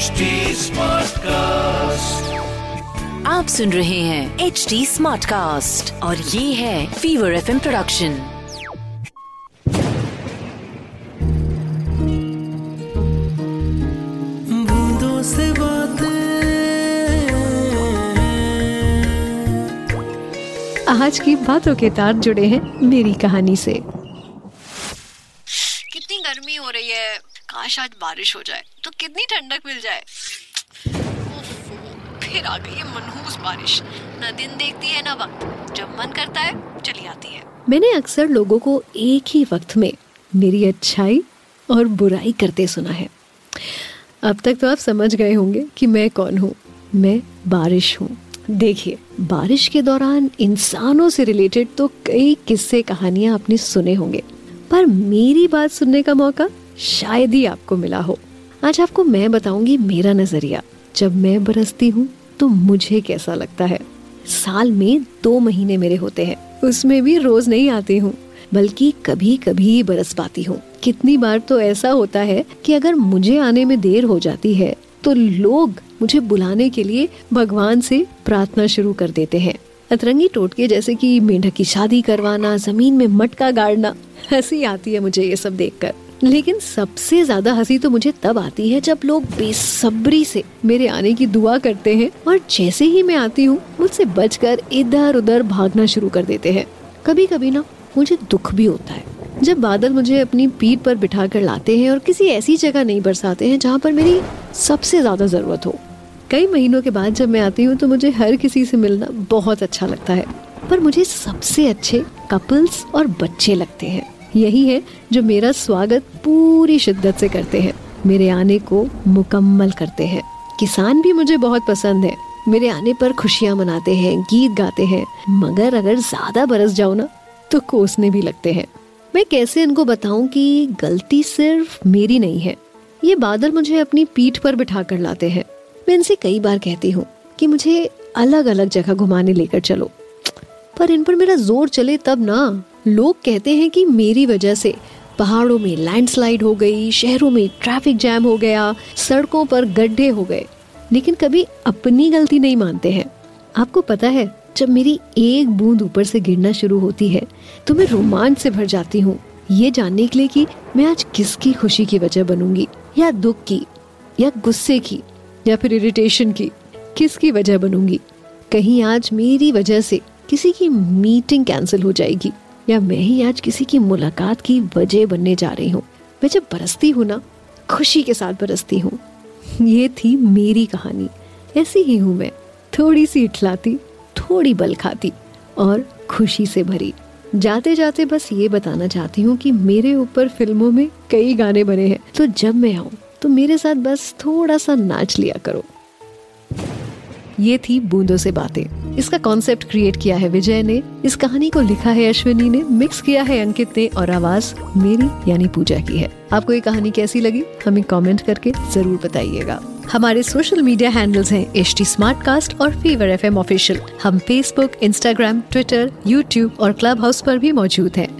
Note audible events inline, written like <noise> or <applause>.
HD Smartcast. आप सुन रहे हैं एच डी स्मार्ट कास्ट और ये है फीवर एफ़ प्रोडक्शन बूंदों से बातें आज की बातों के तार जुड़े हैं मेरी कहानी से कितनी गर्मी हो रही है काश आज बारिश हो जाए तो कितनी ठंडक मिल जाए। फिर आ गई है मनहूस बारिश। न दिन देखती है, ना वक्त। जब मन करता है, चली आती है। मैंने अक्सर लोगों को एक ही वक्त में मेरी अच्छाई और बुराई करते सुना है। अब तक तो आप समझ गए होंगे कि मैं कौन हूँ। मैं बारिश हूँ। देखिए, बारिश के दौरान इंसानों से रिलेटेड तो कई किस्से कहानियाँ आपने सुने होंगे। पर मेरी बात सुनने का मौका शायद ही आपको मिला हो। आज आपको मैं बताऊँगी मेरा नज़रिया। जब मैं बरसती हूँ तो मुझे कैसा लगता है? साल में दो महीने मेरे होते हैं। उसमें भी रोज नहीं आती हूँ, बल्कि कभी कभी बरस पाती हूँ। कितनी बार तो ऐसा होता है कि अगर मुझे आने में देर हो जाती है तो लोग मुझे बुलाने के लिए भगवान से प्रार्थना शुरू कर देते हैं। अतरंगी टोटके जैसे कि मेंढक की शादी करवाना, ज़मीन में मटका गाड़ना, <laughs> हँसी आती है मुझे ये सब देखकर। लेकिन सबसे ज़्यादा हँसी तो मुझे तब आती है जब लोग बेसब्री से मेरे आने की दुआ करते हैं और जैसे ही मैं आती हूँ, मुझसे बचकर इधर उधर भागना शुरू कर देते हैं। कभी कभी ना मुझे दुख भी होता है। जब बादल मुझे अपनी पीठ पर बिठा कर लाते हैं और किसी ऐसी जगह नहीं बरसाते हैं जहाँ पर मेरी सबसे ज़्यादा ज़रूरत हो। कई महीनों के बाद जब मैं आती हूँ तो मुझे हर किसी से मिलना बहुत अच्छा लगता है। पर मुझे सबसे अच्छे कपल्स और बच्चे लगते हैं। यही है जो मेरा स्वागत पूरी शिद्दत से करते हैं। मेरे आने को मुकम्मल करते हैं। किसान भी मुझे बहुत पसंद है। मेरे आने पर खुशियाँ मनाते हैं, गीत गाते हैं। मगर अगर ज़्यादा बरस जाओ ना तो कोसने भी लगते हैं। मैं कैसे इनको बताऊँ कि गलती सिर्फ़ मेरी नहीं है। ये बादल मुझे अपनी पीठ पर बिठा कर लाते हैं। मैं इनसे कई बार कहती हूँ कि मुझे अलग अलग जगह घुमाने लेकर चलो। पर इन पर मेरा ज़ोर चले तब ना। लोग कहते हैं कि मेरी वजह से पहाड़ों में लैंडस्लाइड हो गई, शहरों में ट्रैफ़िक जैम हो गया, सड़कों पर गड्ढे हो गए। लेकिन कभी अपनी गलती नहीं मानते हैं। आपको पता है, जब मेरी एक बूंद ऊपर से गिरना शुरू होती है तो मैं रोमांच से भर जाती हूँ। ये जानने के लिए कि मैं आज किसकी खुशी की वजह बनूँगी? या दुख की? या गुस्से की? या फिर इरिटेशन की? किसकी वजह बनूँगी? कहीं आज मेरी वजह से किसी की मीटिंग कैंसिल हो जाएगी। या मैं ही आज किसी की मुलाकात की वजह बनने जा रही हूँ? मैं जब बरसती हूँ ना, खुशी के साथ बरसती हूँ। ये थी मेरी कहानी। ऐसी ही हूँ मैं। थोड़ी सी इठलाती, थोड़ी बल खाती और खुशी से भरी। जाते जाते बस ये बताना चाहती हूँ कि मेरे ऊपर फ़िल्मों में कई गाने बने हैं। तो जब मैं आऊँ तो मेरे साथ बस थोड़ा सा नाच लिया करो। ये थी बूंदों से बातें। इसका कॉन्सेप्ट क्रिएट किया है विजय ने। इस कहानी को लिखा है अश्विनी ने। मिक्स किया है अंकित ने और आवाज़ मेरी यानी पूजा की है। आपको ये कहानी कैसी लगी? हमें कॉमेंट करके ज़रूर बताइएगा। हमारे सोशल मीडिया हैंडल्स हैं एच टी और फीवर एफ़ ऑफिशियल हम फेसबुक इंस्टाग्राम ट्विटर यूट्यूब और क्लब हाउस आरोप भी मौजूद हैं।